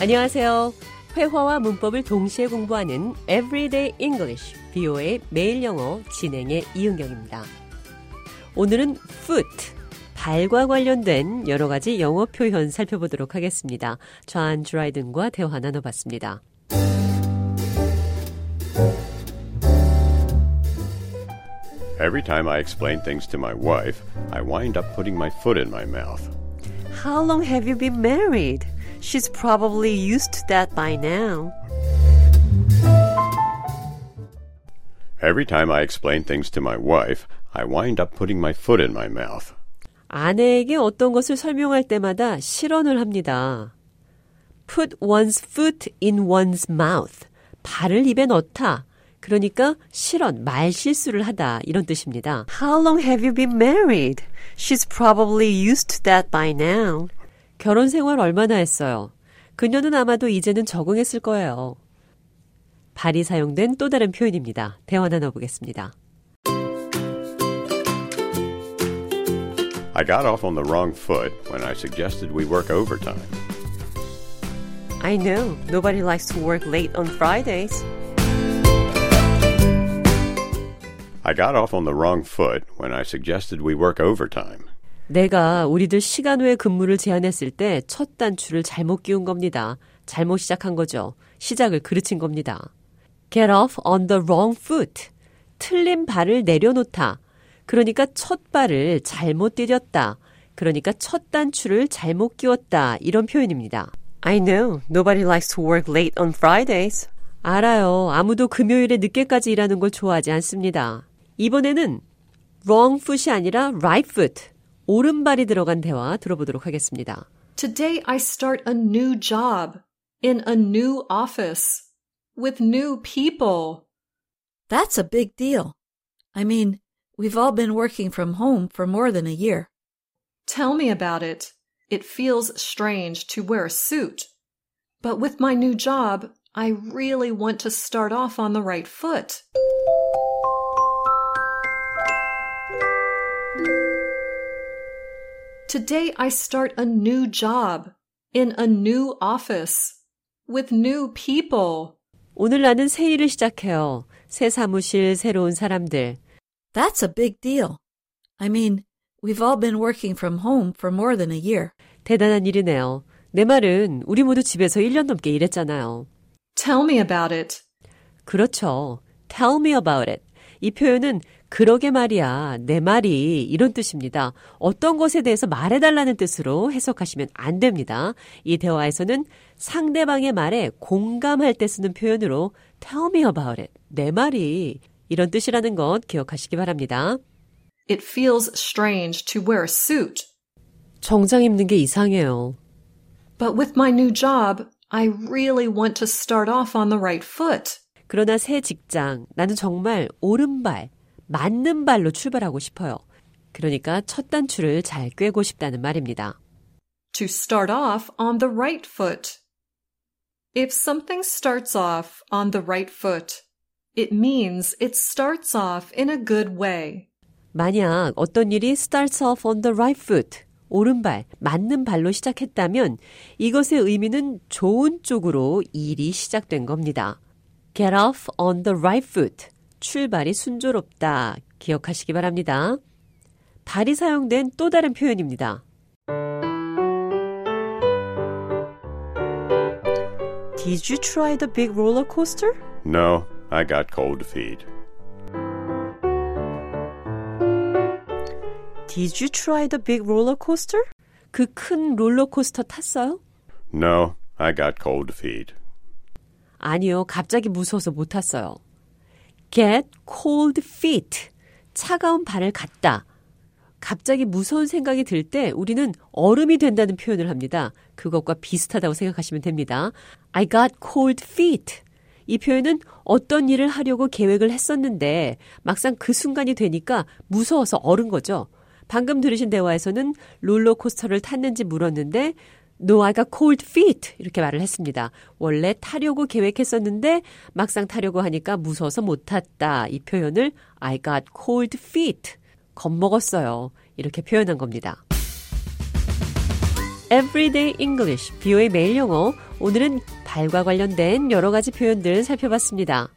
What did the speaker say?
안녕하세요. 회화와 문법을 동시에 공부하는 Everyday English, BO의 매일 영어 진행의 이은경입니다. 오늘은 foot, 발과 관련된 여러 가지 영어 표현 살펴보도록 하겠습니다. 좌안 드라이든과 대화 나눠봤습니다. Every time I explain things to my wife, I wind up putting my foot in my mouth. How long have you been married? She's probably used to that by now. Every time I explain things to my wife, I wind up putting my foot in my mouth. 아내에게 어떤 것을 설명할 때마다 실언을 합니다. Put one's foot in one's mouth. 발을 입에 넣다. 그러니까 실언, 말 실수를 하다 이런 뜻입니다. How long have you been married? She's probably used to that by now. 결혼 생활 얼마나 했어요? 그녀는 아마도 이제는 적응했을 거예요. 발이 사용된 또 다른 표현입니다. 대화 나눠보겠습니다. I got off on the wrong foot when I suggested we work overtime. I know. Nobody likes to work late on Fridays. I got off on the wrong foot when I suggested we work overtime. 내가 우리들 시간 외 근무를 제안했을 때 첫 단추를 잘못 끼운 겁니다. 잘못 시작한 거죠. 시작을 그르친 겁니다. Get off on the wrong foot. 틀린 발을 내려놓다. 그러니까 첫 발을 잘못 디뎠다. 그러니까 첫 단추를 잘못 끼웠다. 이런 표현입니다. I know. Nobody likes to work late on Fridays. 알아요. 아무도 금요일에 늦게까지 일하는 걸 좋아하지 않습니다. 이번에는 wrong foot이 아니라 right foot. 오른발이 들어간 대화 들어보도록 하겠습니다. Today I start a new job in a new office with new people. That's a big deal. I mean, we've all been working from home for more than a year. Tell me about it. It feels strange to wear a suit. But with my new job, I really want to start off on the right foot. Today I start a new job in a new office with new people. 오늘 나는 새 일을 시작해요. 새 사무실, 새로운 사람들. That's a big deal. I mean, we've all been working from home for more than a year. 대단한 일이네요. 내 말은 우리 모두 집에서 1년 넘게 일했잖아요. Tell me about it. 그렇죠. Tell me about it. 이 표현은 그러게 말이야, 내 말이 이런 뜻입니다. 어떤 것에 대해서 말해달라는 뜻으로 해석하시면 안 됩니다. 이 대화에서는 상대방의 말에 공감할 때 쓰는 표현으로 tell me about it, 내 말이 이런 뜻이라는 것 기억하시기 바랍니다. It feels strange to wear a suit. 정장 입는 게 이상해요. But with my new job, I really want to start off on the right foot. 그러나 새 직장, 나는 정말 오른발, 맞는 발로 출발하고 싶어요. 그러니까 첫 단추를 잘 꿰고 싶다는 말입니다. To start off on the right foot. If something starts off on the right foot, it means it starts off in a good way. 만약 어떤 일이 starts off on the right foot, 오른발, 맞는 발로 시작했다면 이것의 의미는 좋은 쪽으로 일이 시작된 겁니다. Get off on the right foot. 출발이 순조롭다. 기억하시기 바랍니다. 발이 사용된 또 다른 표현입니다. Did you try the big roller coaster? No, I got cold feet. Did you try the big roller coaster? 그 큰 롤러코스터 탔어요? No, I got cold feet. 아니요, 갑자기 무서워서 못 탔어요. Get cold feet. 차가운 발을 갖다. 갑자기 무서운 생각이 들 때 우리는 얼음이 된다는 표현을 합니다. 그것과 비슷하다고 생각하시면 됩니다. I got cold feet. 이 표현은 어떤 일을 하려고 계획을 했었는데 막상 그 순간이 되니까 무서워서 얼은 거죠. 방금 들으신 대화에서는 롤러코스터를 탔는지 물었는데 Got cold feet. 이렇게 말을 했습니다. 원래 타려고 계획했었는데 막상 타려고 하니까 무서워서 못 탔다. 이 표현을 I got cold feet. 겁먹었어요. 이렇게 표현한 겁니다. Everyday English, 비오의 매일 영어. 오늘은 발과 관련된 여러 가지 표현들 살펴봤습니다.